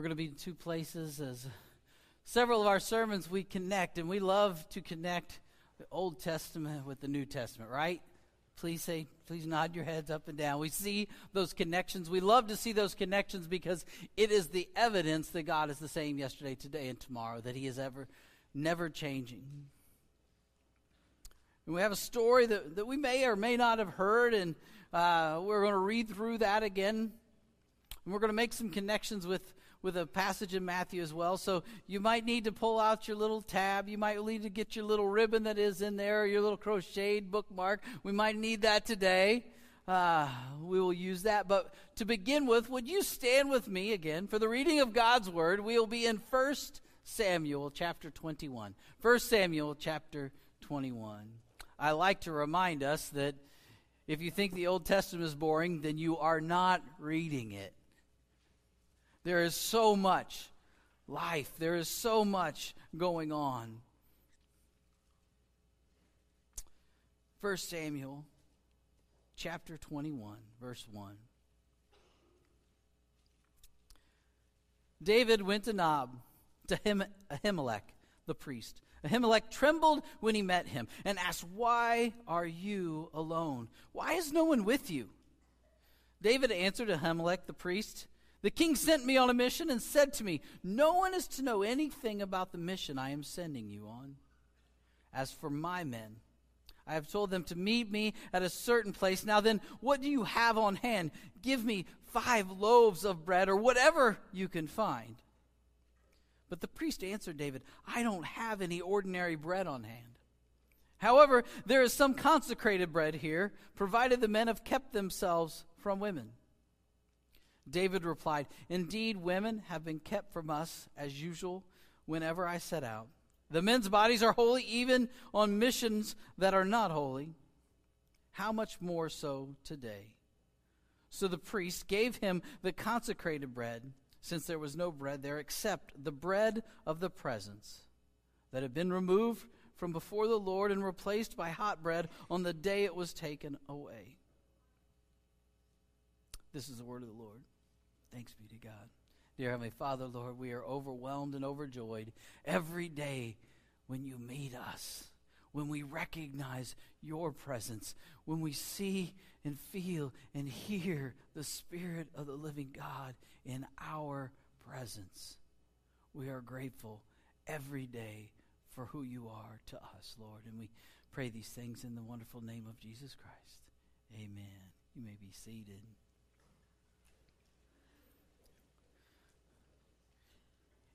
We're going to be in two places as several of our sermons we connect, and we love to connect the Old Testament with the New Testament, right? Please say, please nod your heads up and down. We see those connections. We love to see those connections because it is the evidence that God is the same yesterday, today, and tomorrow, that He is ever, never changing. And we have a story that, that we may or may not have heard, and uh, we're going to read through that again. And we're going to make some connections with, with a passage in Matthew as well. So you might need to pull out your little tab. You might need to get your little ribbon that is in there, your little crocheted bookmark. We might need that today. Uh, we will use that. But to begin with, would you stand with me again for the reading of God's word? We will be in 1 Samuel chapter 21. 1 Samuel chapter 21. I like to remind us that if you think the Old Testament is boring, then you are not reading it. There is so much life, there is so much going on. 1 Samuel chapter 21, verse 1. David went to Nob, to Ahimelech, the priest Ahimelech trembled when he met him and asked, Why are you alone? Why is no one with you? David answered Ahimelech the priest, The king sent me on a mission and said to me, No one is to know anything about the mission I am sending you on. As for my men, I have told them to meet me at a certain place. Now then, what do you have on hand? Give me five loaves of bread or whatever you can find. But the priest answered David, I don't have any ordinary bread on hand. However, there is some consecrated bread here, provided the men have kept themselves from women. David replied, Indeed, women have been kept from us as usual whenever I set out. The men's bodies are holy even on missions that are not holy. How much more so today? So the priest gave him the consecrated bread since there was no bread there except the bread of the presence that had been removed from before the Lord and replaced by hot bread on the day it was taken away. This is the word of the Lord. Thanks be to God. Dear Heavenly Father, Lord, we are overwhelmed and overjoyed every day when you meet us, when we recognize your presence, when we see and feel and hear the Spirit of the living God in our presence. We are grateful every day for who you are to us, Lord. And we pray these things in the wonderful name of Jesus Christ. Amen. You may be seated.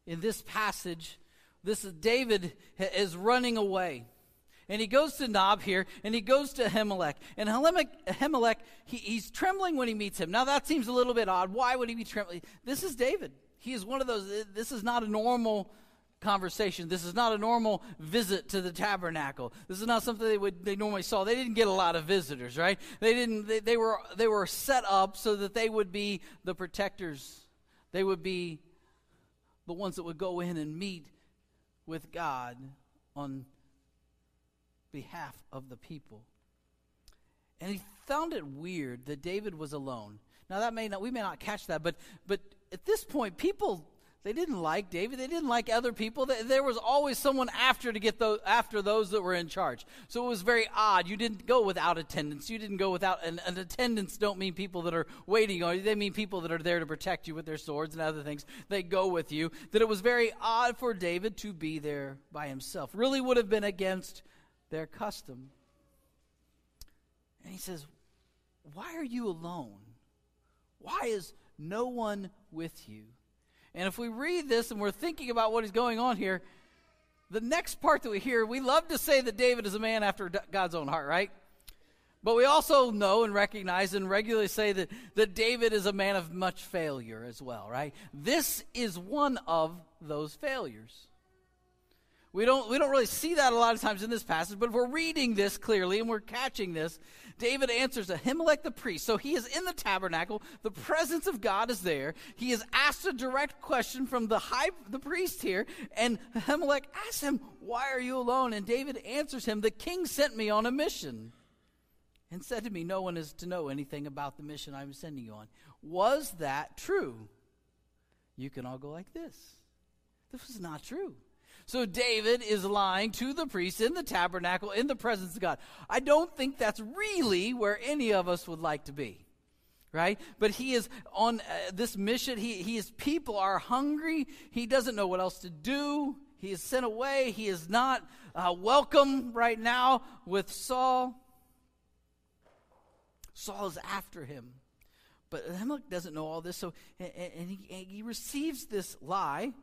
In this passage, this is David is running away. And he goes to Nob here, and he goes to Ahimelech. And Ahimelech, he, he's trembling when he meets him. Now, that seems a little bit odd. Why would he be trembling? This is David. He is one of those, this is not a normal conversation. This is not a normal visit to the tabernacle. This is not something they would they normally saw. They didn't get a lot of visitors, right? They didn't they, they were they were set up so that they would be the protectors. They would be the ones that would go in and meet with God on behalf of the people. And he found it weird that David was alone. Now that may not we may not catch that, but but at this point, people they didn't like David. They didn't like other people. There was always someone after to get those, after those that were in charge. So it was very odd. You didn't go without attendants. You didn't go without an, an attendants. Don't mean people that are waiting on you. They mean people that are there to protect you with their swords and other things. They go with you. That it was very odd for David to be there by himself. Really would have been against their custom. And he says, Why are you alone? Why is no one with you? And if we read this and we're thinking about what is going on here, the next part that we hear, we love to say that David is a man after God's own heart, right? But we also know and recognize and regularly say that, that David is a man of much failure as well, right? This is one of those failures. We don't, we don't really see that a lot of times in this passage, but if we're reading this clearly and we're catching this, David answers Ahimelech the priest. So he is in the tabernacle. The presence of God is there. He is asked a direct question from the high, the priest here, and Ahimelech asks him, Why are you alone? And David answers him, The king sent me on a mission and said to me, No one is to know anything about the mission I'm sending you on. Was that true? you can all go like this. This was not true. So David is lying to the priest in the tabernacle in the presence of God. I don't think that's really where any of us would like to be. Right? But he is on uh, this mission. He, his people are hungry. He doesn't know what else to do. He is sent away. He is not uh, welcome right now with Saul. Saul is after him. But Ahimelech doesn't know all this, so and, and he, and he receives this lie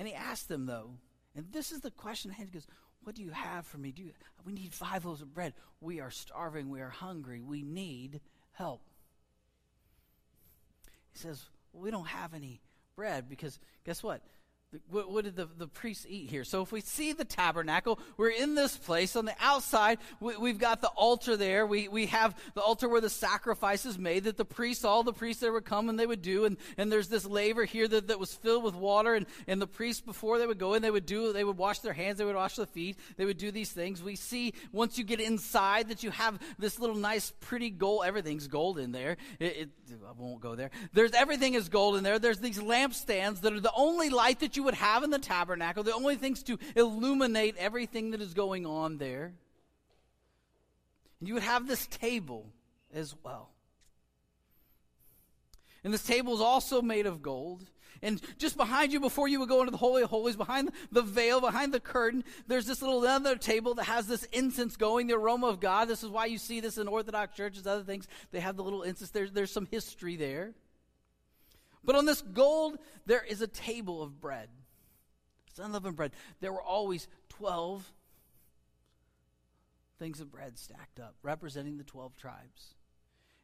And he asked them, though, and this is the question He goes, What do you have for me? Do you, we need five loaves of bread. We are starving. We are hungry. We need help. He says, We don't have any bread because guess what? What, what, did the, the priests eat here? So if we see the tabernacle, we're in this place. On the outside, we, have got the altar there. We, we have the altar where the sacrifice is made that the priests, all the priests there would come and they would do. And, and there's this laver here that, that was filled with water. And, and the priests, before they would go in, they would do, they would wash their hands, they would wash their feet, they would do these things. We see once you get inside that you have this little nice, pretty gold. Everything's gold in there. It, it, I won't go there. There's everything is gold in there. There's these lampstands that are the only light that you you would have in the tabernacle, the only things to illuminate everything that is going on there. And you would have this table as well. And this table is also made of gold. And just behind you, before you would go into the Holy of Holies, behind the veil, behind the curtain, there's this little other table that has this incense going, the aroma of God. This is why you see this in Orthodox churches, other things. They have the little incense. There's, there's some history there. But on this gold, there is a table of bread. It's unleavened bread. There were always 12 things of bread stacked up, representing the 12 tribes.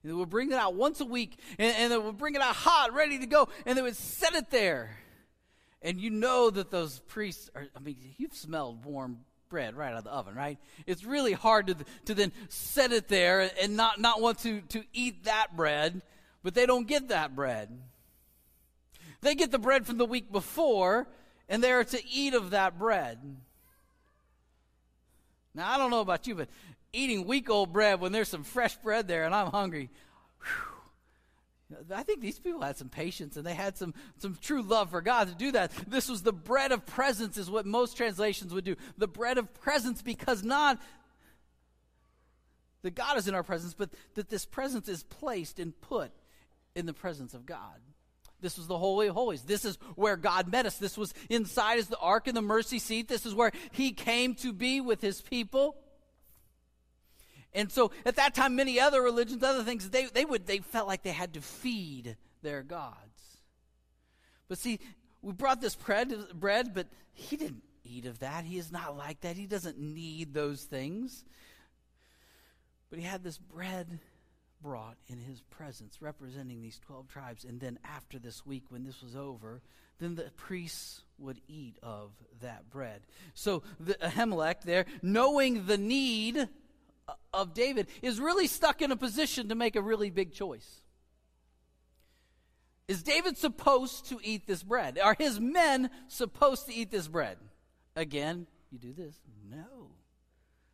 And they would bring it out once a week, and, and they would bring it out hot, ready to go, and they would set it there. And you know that those priests are, I mean, you've smelled warm bread right out of the oven, right? It's really hard to, to then set it there and not, not want to, to eat that bread, but they don't get that bread. They get the bread from the week before, and they are to eat of that bread. Now, I don't know about you, but eating week old bread when there's some fresh bread there and I'm hungry, whew, I think these people had some patience and they had some, some true love for God to do that. This was the bread of presence, is what most translations would do. The bread of presence, because not that God is in our presence, but that this presence is placed and put in the presence of God. This was the Holy of Holies. This is where God met us. This was inside as the ark and the mercy seat. This is where He came to be with His people. And so at that time, many other religions, other things, they, they would they felt like they had to feed their gods. But see, we brought this bread, bread, but he didn't eat of that. He is not like that. He doesn't need those things. But he had this bread brought in his presence, representing these 12 tribes. And then after this week, when this was over, then the priests would eat of that bread. So the Ahimelech there, knowing the need of David, is really stuck in a position to make a really big choice. Is David supposed to eat this bread? Are his men supposed to eat this bread? Again, you do this. No.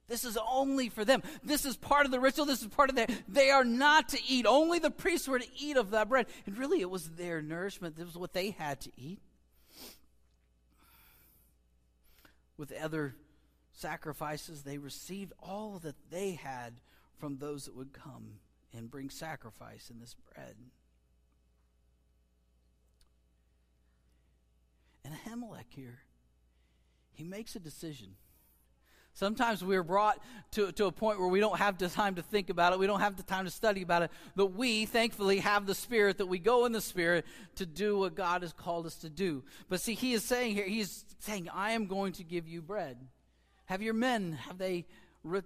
This is only for them. This is part of the ritual. This is part of their. They are not to eat. Only the priests were to eat of that bread. And really, it was their nourishment. This was what they had to eat. With other sacrifices, they received all that they had from those that would come and bring sacrifice in this bread. And Ahimelech here, he makes a decision. Sometimes we're brought to, to a point where we don't have the time to think about it. We don't have the time to study about it. But we, thankfully, have the Spirit that we go in the Spirit to do what God has called us to do. But see, he is saying here, he's saying, I am going to give you bread. Have your men, have they re-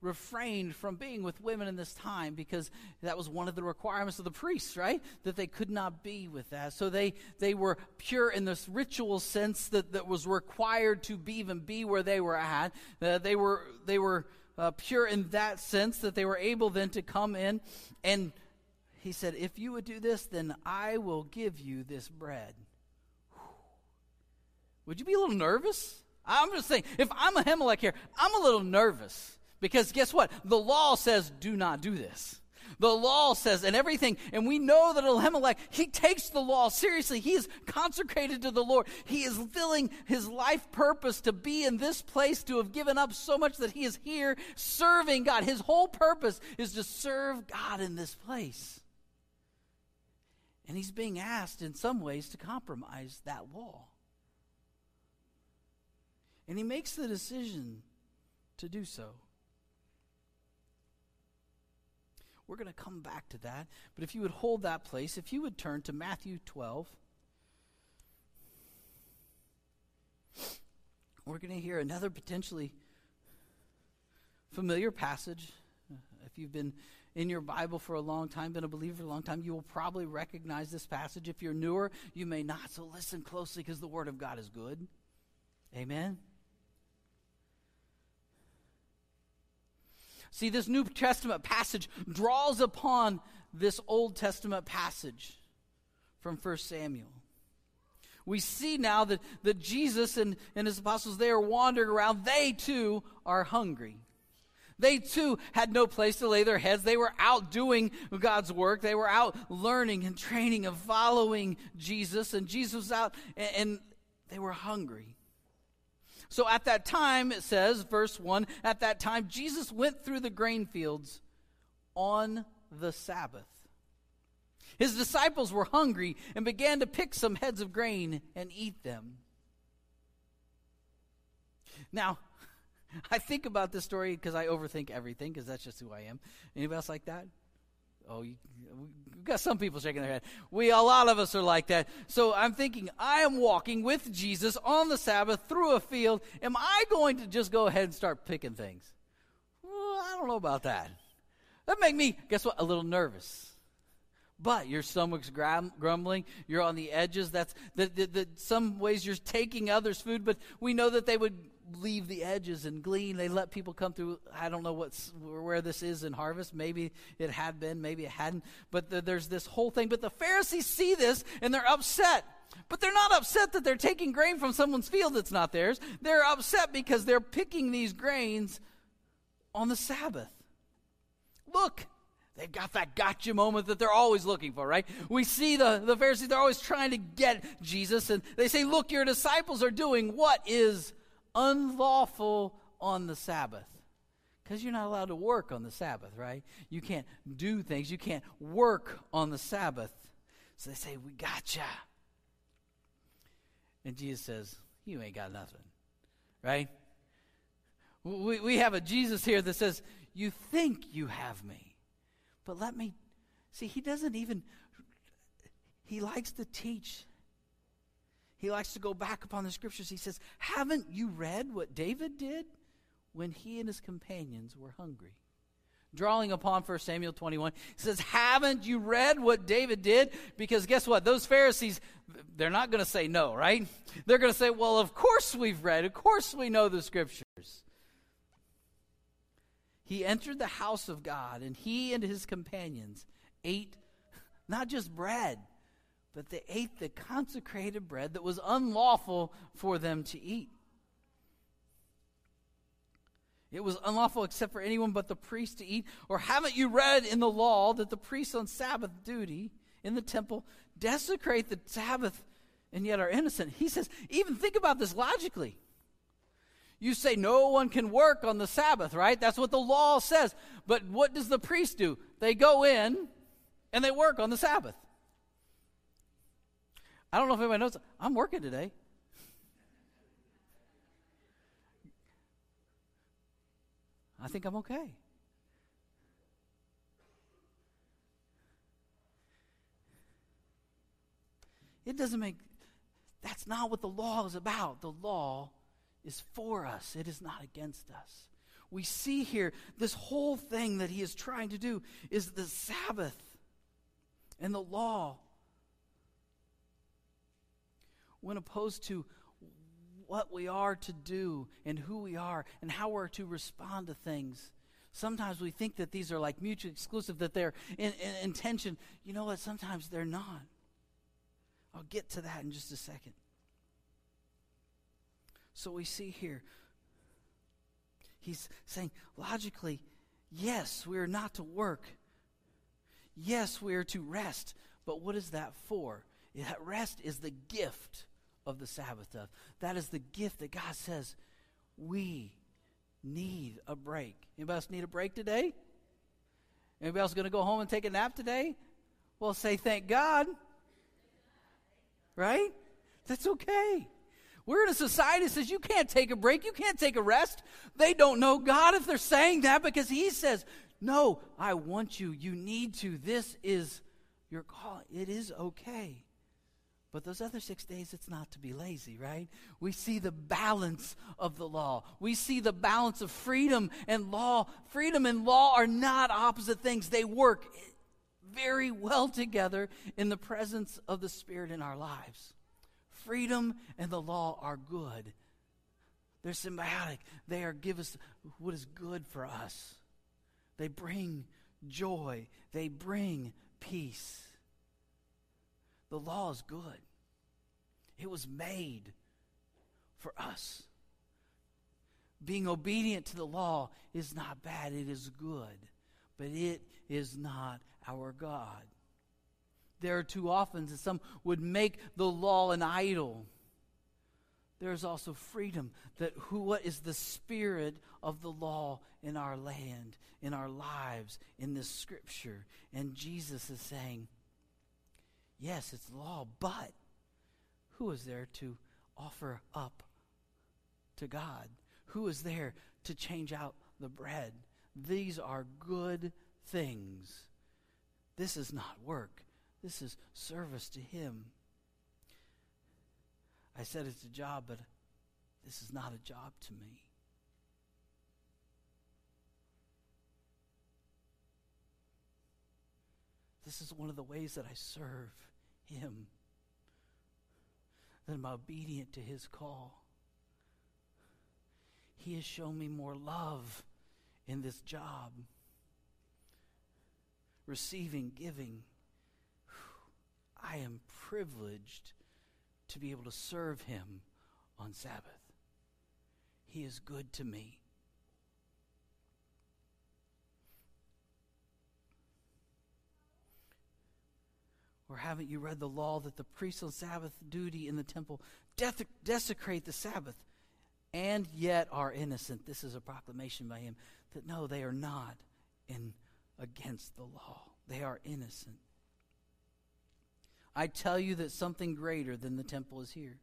refrained from being with women in this time because that was one of the requirements of the priests, right? That they could not be with that. So they, they were pure in this ritual sense that, that was required to be, even be where they were at. Uh, they were, they were uh, pure in that sense that they were able then to come in. And he said, If you would do this, then I will give you this bread. Would you be a little nervous? I'm just saying, if I'm Ahimelech here, I'm a little nervous because guess what? The law says do not do this. The law says, and everything, and we know that Elimelech, he takes the law seriously. He is consecrated to the Lord. He is filling his life purpose to be in this place, to have given up so much that he is here serving God. His whole purpose is to serve God in this place. And he's being asked in some ways to compromise that law. And he makes the decision to do so. We're going to come back to that. But if you would hold that place, if you would turn to Matthew 12, we're going to hear another potentially familiar passage. If you've been in your Bible for a long time, been a believer for a long time, you will probably recognize this passage. If you're newer, you may not. So listen closely because the Word of God is good. Amen. See, this New Testament passage draws upon this Old Testament passage from 1 Samuel. We see now that, that Jesus and, and his apostles, they are wandering around. They too are hungry. They too had no place to lay their heads. They were out doing God's work. They were out learning and training and following Jesus. And Jesus was out and, and they were hungry. So at that time, it says, verse 1, at that time, Jesus went through the grain fields on the Sabbath. His disciples were hungry and began to pick some heads of grain and eat them. Now, I think about this story because I overthink everything because that's just who I am. Anybody else like that? Oh, you, we've got some people shaking their head. We, a lot of us are like that. So I'm thinking, I am walking with Jesus on the Sabbath through a field. Am I going to just go ahead and start picking things? Well, I don't know about that. That make me, guess what, a little nervous. But your stomach's grumbling. You're on the edges. That's that. That some ways you're taking others' food, but we know that they would leave the edges and glean. They let people come through. I don't know what's where this is in harvest. Maybe it had been, maybe it hadn't. But the, there's this whole thing. But the Pharisees see this and they're upset. But they're not upset that they're taking grain from someone's field that's not theirs. They're upset because they're picking these grains on the Sabbath. Look, They've got that gotcha moment that they're always looking for, right? We see the, the Pharisees, they're always trying to get Jesus, and they say, Look, your disciples are doing what is unlawful on the Sabbath. Because you're not allowed to work on the Sabbath, right? You can't do things, you can't work on the Sabbath. So they say, We gotcha. And Jesus says, You ain't got nothing, right? We, we have a Jesus here that says, You think you have me. But let me see, he doesn't even, he likes to teach he likes to go back upon the scriptures. He says, Haven't you read what David did when he and his companions were hungry? Drawing upon 1 Samuel 21, he says, Haven't you read what David did? Because guess what? Those Pharisees, they're not going to say no, right? They're going to say, Well, of course we've read. Of course we know the scriptures. He entered the house of God, and he and his companions ate not just bread but they ate the consecrated bread that was unlawful for them to eat. It was unlawful except for anyone but the priest to eat. Or haven't you read in the law that the priests on Sabbath duty in the temple desecrate the Sabbath and yet are innocent? He says, even think about this logically. You say no one can work on the Sabbath, right? That's what the law says. But what does the priest do? They go in and they work on the Sabbath. I don't know if anybody knows. I'm working today. I think I'm okay. It doesn't make, that's not what the law is about. The law is for us, it is not against us. We see here this whole thing that he is trying to do is the Sabbath and the law when opposed to what we are to do and who we are and how we're to respond to things. Sometimes we think that these are like mutually exclusive, that they're in, in. You know what? Sometimes they're not. I'll get to that in just a second. So we see here, he's saying logically, yes, we are not to work Yes, we are to rest, but what is that for? That rest is the gift of the Sabbath. Of. That is the gift that God says we need a break. Anybody else need a break today? Anybody else going to go home and take a nap today? Well, say thank God. Right? That's okay. We're in a society that says you can't take a break, you can't take a rest. They don't know God if they're saying that because He says, No, I want you. You need to. This is your call. It is okay. But those other six days, it's not to be lazy, right? We see the balance of the law. We see the balance of freedom and law. Freedom and law are not opposite things, they work very well together in the presence of the Spirit in our lives. Freedom and the law are good. They're symbiotic. They are give us what is good for us. They bring joy. They bring peace. The law is good. It was made for us. Being obedient to the law is not bad, it is good, but it is not our God. There are too often that some would make the law an idol. There is also freedom that who what is the spirit of the law in our land, in our lives, in this scripture. And Jesus is saying, Yes, it's law, but who is there to offer up to God? Who is there to change out the bread? These are good things. This is not work, this is service to Him. I said it's a job, but this is not a job to me. This is one of the ways that I serve Him, that I'm obedient to His call. He has shown me more love in this job receiving, giving. I am privileged to be able to serve him on Sabbath. He is good to me. Or haven't you read the law that the priests on Sabbath duty in the temple desecrate the Sabbath and yet are innocent? This is a proclamation by him that no, they are not in against the law. They are innocent. I tell you that something greater than the temple is here.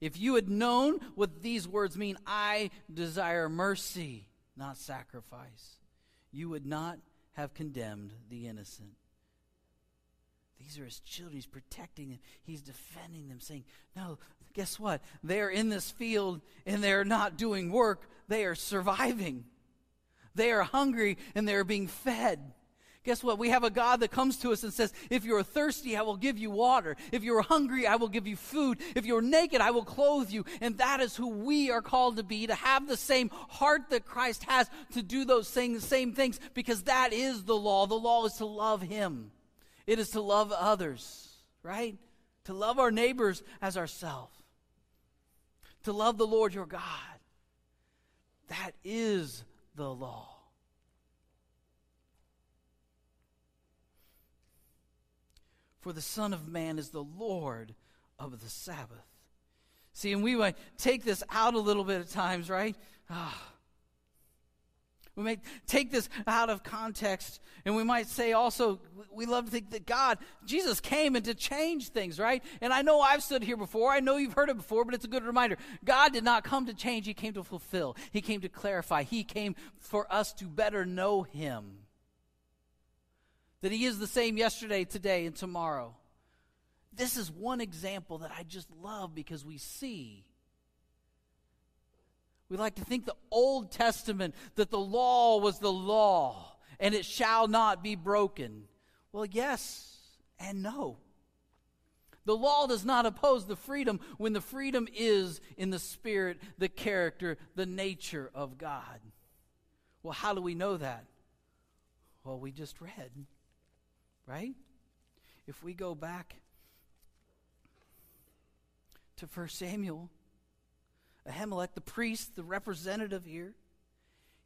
If you had known what these words mean, I desire mercy, not sacrifice, you would not have condemned the innocent. These are his children. He's protecting them. He's defending them, saying, No, guess what? They're in this field and they're not doing work. They are surviving. They are hungry and they're being fed. Guess what? We have a God that comes to us and says, If you're thirsty, I will give you water. If you're hungry, I will give you food. If you're naked, I will clothe you. And that is who we are called to be, to have the same heart that Christ has, to do those same, same things, because that is the law. The law is to love Him, it is to love others, right? To love our neighbors as ourselves, to love the Lord your God. That is the law. For the Son of Man is the Lord of the Sabbath. See, and we might take this out a little bit at times, right? Ah. We may take this out of context, and we might say also, we love to think that God, Jesus came and to change things, right? And I know I've stood here before, I know you've heard it before, but it's a good reminder. God did not come to change, He came to fulfill, He came to clarify, He came for us to better know Him. That He is the same yesterday, today, and tomorrow. This is one example that I just love because we see we like to think the Old Testament, that the law was the law and it shall not be broken. Well, yes and no. The law does not oppose the freedom when the freedom is in the spirit, the character, the nature of God. Well, how do we know that? Well, we just read, right? If we go back to 1 Samuel Ahimelech, the priest, the representative here,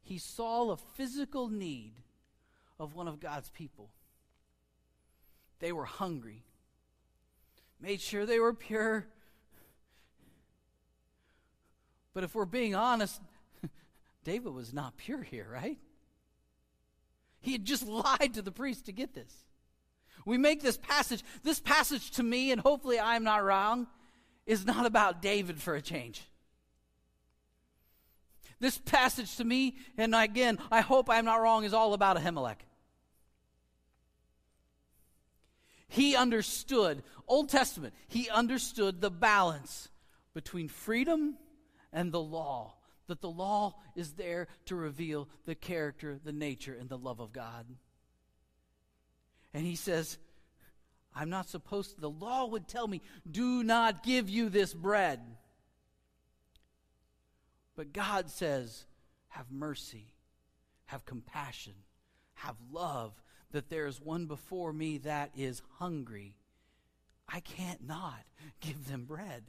he saw a physical need of one of God's people. they were hungry, made sure they were pure. But if we're being honest, David was not pure here, right? He had just lied to the priest to get this. We make this passage, this passage to me, and hopefully I'm not wrong, is not about David for a change. This passage to me, and again, I hope I'm not wrong, is all about Ahimelech. He understood, Old Testament, he understood the balance between freedom and the law. That the law is there to reveal the character, the nature, and the love of God. And he says, I'm not supposed to. The law would tell me, do not give you this bread. But God says, have mercy, have compassion, have love, that there is one before me that is hungry. I can't not give them bread.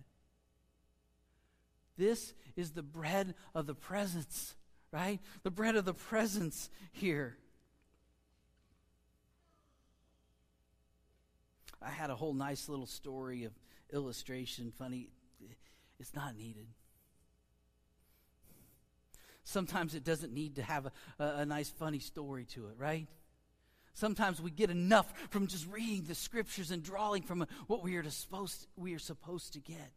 This is the bread of the presence, right? The bread of the presence here. I had a whole nice little story of illustration, funny. It's not needed. Sometimes it doesn't need to have a, a, a nice, funny story to it, right? Sometimes we get enough from just reading the scriptures and drawing from what we are supposed, we are supposed to get.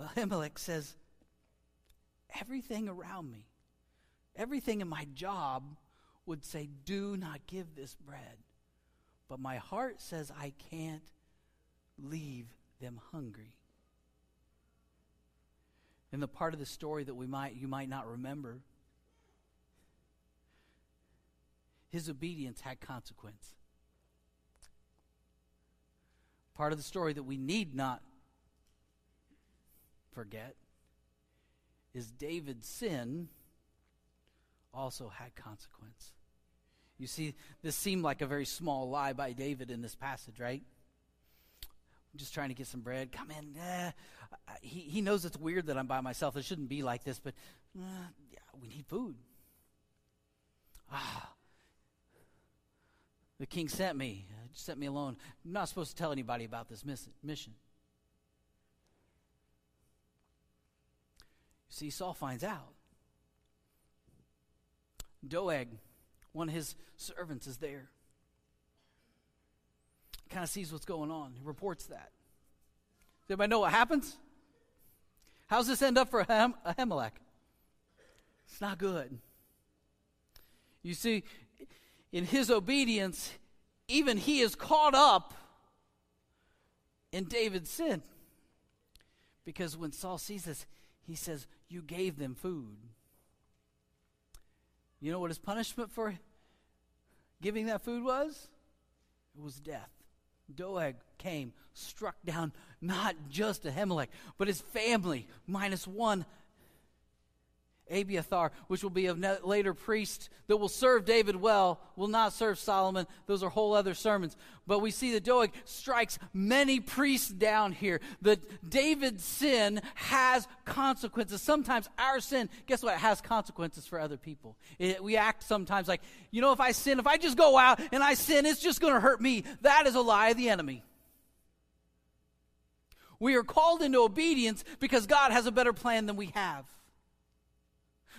Ahimelech says, Everything around me, everything in my job would say, Do not give this bread. But my heart says, I can't leave them hungry. In the part of the story that we might you might not remember, his obedience had consequence. Part of the story that we need not forget is David's sin also had consequence. You see, this seemed like a very small lie by David in this passage, right? I'm just trying to get some bread. Come in. Eh. He, he knows it's weird that I'm by myself. It shouldn't be like this, but yeah, we need food. Ah. The king sent me, sent me alone. I'm not supposed to tell anybody about this mission. You See, Saul finds out. Doeg, one of his servants, is there. Kind of sees what's going on. He reports that. Does anybody know what happens? How's this end up for Ahimelech? It's not good. You see, in his obedience, even he is caught up in David's sin. Because when Saul sees this, he says, You gave them food. You know what his punishment for giving that food was? It was death. Doeg came, struck down not just Ahimelech, but his family, minus one Abiathar, which will be a later priest that will serve David well, will not serve Solomon. Those are whole other sermons. But we see that Doeg strikes many priests down here. That David's sin has consequences. Sometimes our sin, guess what? It has consequences for other people. It, we act sometimes like, you know, if I sin, if I just go out and I sin, it's just going to hurt me. That is a lie of the enemy. We are called into obedience because God has a better plan than we have.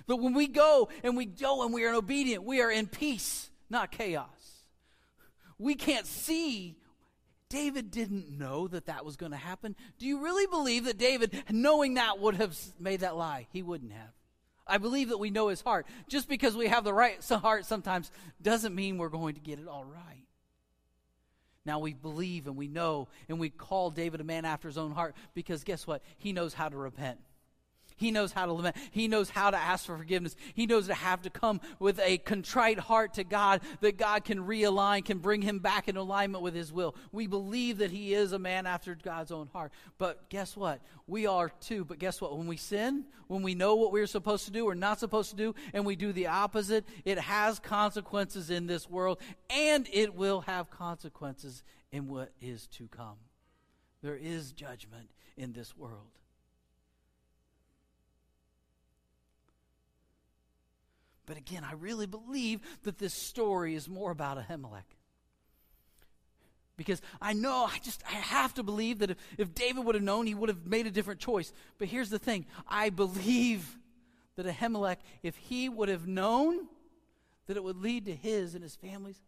That when we go and we go and we are obedient, we are in peace, not chaos. We can't see. David didn't know that that was going to happen. Do you really believe that David, knowing that, would have made that lie? He wouldn't have. I believe that we know his heart. Just because we have the right heart sometimes doesn't mean we're going to get it all right. Now we believe and we know and we call David a man after his own heart because guess what? He knows how to repent. He knows how to lament. He knows how to ask for forgiveness. He knows to have to come with a contrite heart to God that God can realign, can bring him back in alignment with his will. We believe that he is a man after God's own heart. But guess what? We are too. But guess what? When we sin, when we know what we're supposed to do or not supposed to do, and we do the opposite, it has consequences in this world, and it will have consequences in what is to come. There is judgment in this world. But again, I really believe that this story is more about Ahimelech. Because I know, I just, I have to believe that if, if David would have known, he would have made a different choice. But here's the thing I believe that Ahimelech, if he would have known that it would lead to his and his family's,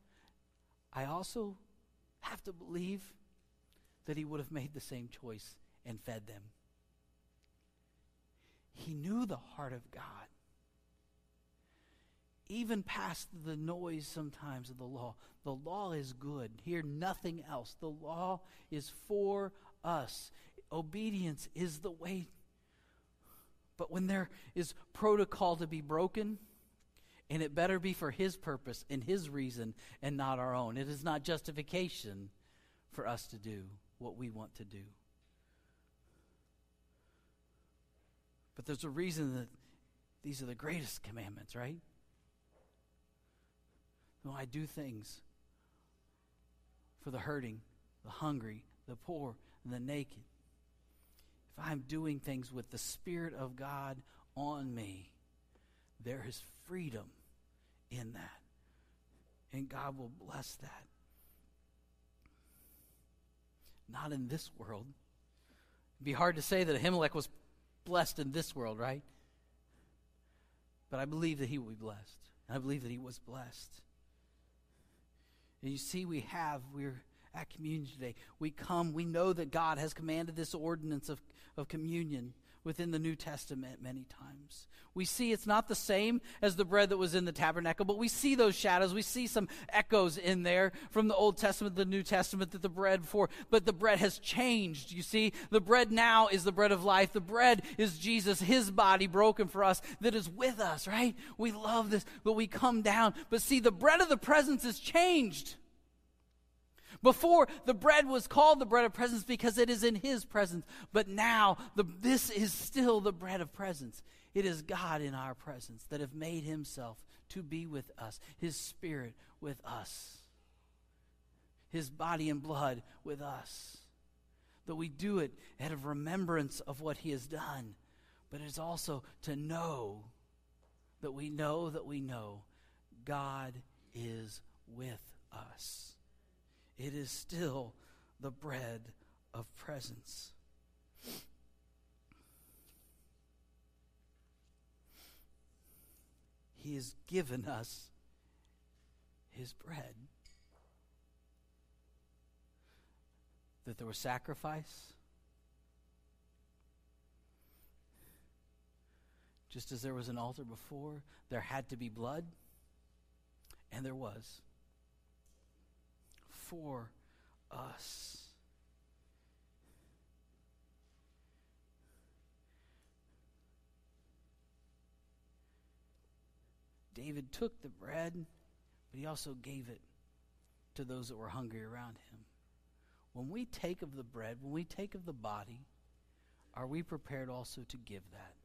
I also have to believe that he would have made the same choice and fed them. He knew the heart of God. Even past the noise sometimes of the law, the law is good. Hear nothing else. The law is for us. Obedience is the way. But when there is protocol to be broken, and it better be for His purpose and His reason and not our own, it is not justification for us to do what we want to do. But there's a reason that these are the greatest commandments, right? No, I do things for the hurting, the hungry, the poor, and the naked. If I'm doing things with the Spirit of God on me, there is freedom in that. And God will bless that. Not in this world. It'd be hard to say that Ahimelech was blessed in this world, right? But I believe that he will be blessed. And I believe that he was blessed. And you see, we have, we're at communion today. We come, we know that God has commanded this ordinance of, of communion within the New Testament many times. We see it's not the same as the bread that was in the tabernacle, but we see those shadows. We see some echoes in there from the Old Testament, the New Testament, that the bread before, but the bread has changed. You see, the bread now is the bread of life. The bread is Jesus, his body broken for us, that is with us, right? We love this, but we come down. But see, the bread of the presence is changed. Before, the bread was called the bread of presence because it is in his presence. But now, the, this is still the bread of presence. It is God in our presence that have made himself to be with us, his spirit with us, his body and blood with us. That we do it out of remembrance of what he has done, but it's also to know that we know that we know God is with us it is still the bread of presence. He has given us his bread. That there was sacrifice. Just as there was an altar before, there had to be blood, and there was for us. David took the bread, but he also gave it to those that were hungry around him. When we take of the bread, when we take of the body, are we prepared also to give that,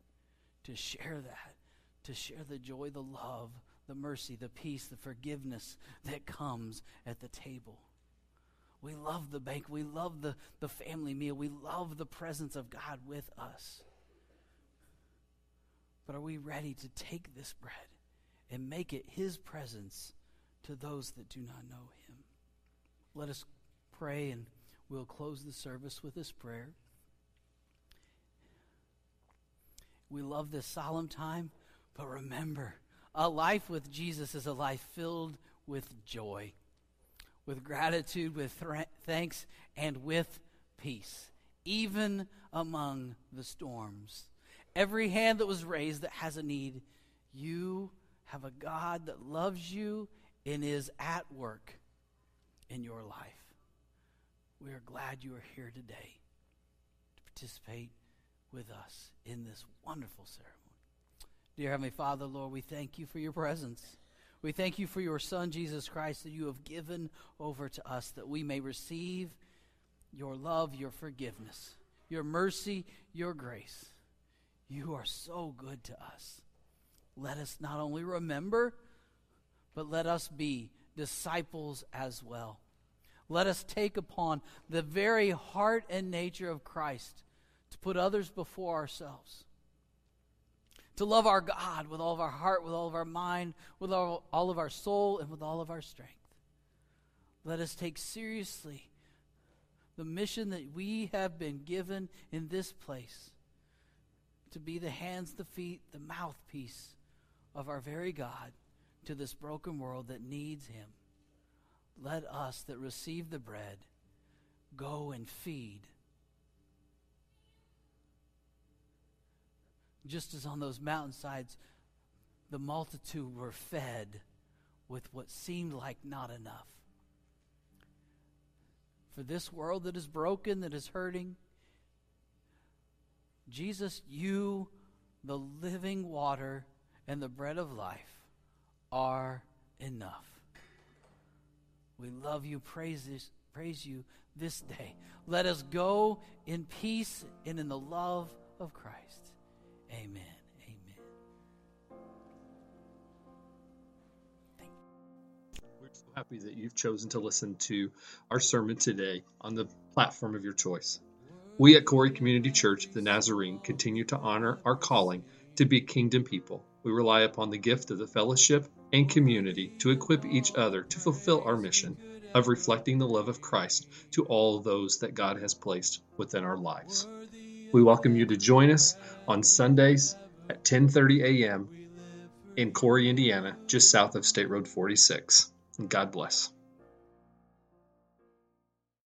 to share that, to share the joy, the love, the mercy, the peace, the forgiveness that comes at the table? We love the bank. We love the, the family meal. We love the presence of God with us. But are we ready to take this bread and make it His presence to those that do not know Him? Let us pray, and we'll close the service with this prayer. We love this solemn time, but remember, a life with Jesus is a life filled with joy with gratitude, with th- thanks, and with peace, even among the storms. Every hand that was raised that has a need, you have a God that loves you and is at work in your life. We are glad you are here today to participate with us in this wonderful ceremony. Dear Heavenly Father, Lord, we thank you for your presence. We thank you for your Son, Jesus Christ, that you have given over to us that we may receive your love, your forgiveness, your mercy, your grace. You are so good to us. Let us not only remember, but let us be disciples as well. Let us take upon the very heart and nature of Christ to put others before ourselves to love our God with all of our heart, with all of our mind, with all, all of our soul, and with all of our strength. Let us take seriously the mission that we have been given in this place to be the hands, the feet, the mouthpiece of our very God to this broken world that needs Him. Let us that receive the bread go and feed. Just as on those mountainsides, the multitude were fed with what seemed like not enough. For this world that is broken, that is hurting, Jesus, you, the living water and the bread of life, are enough. We love you, praise, this, praise you this day. Let us go in peace and in the love of Christ. Amen. Amen. We're so happy that you've chosen to listen to our sermon today on the platform of your choice. We at Cory Community Church the Nazarene continue to honor our calling to be kingdom people. We rely upon the gift of the fellowship and community to equip each other to fulfill our mission of reflecting the love of Christ to all those that God has placed within our lives. We welcome you to join us on Sundays at 10:30 a.m. in Cory, Indiana, just south of State Road 46. God bless.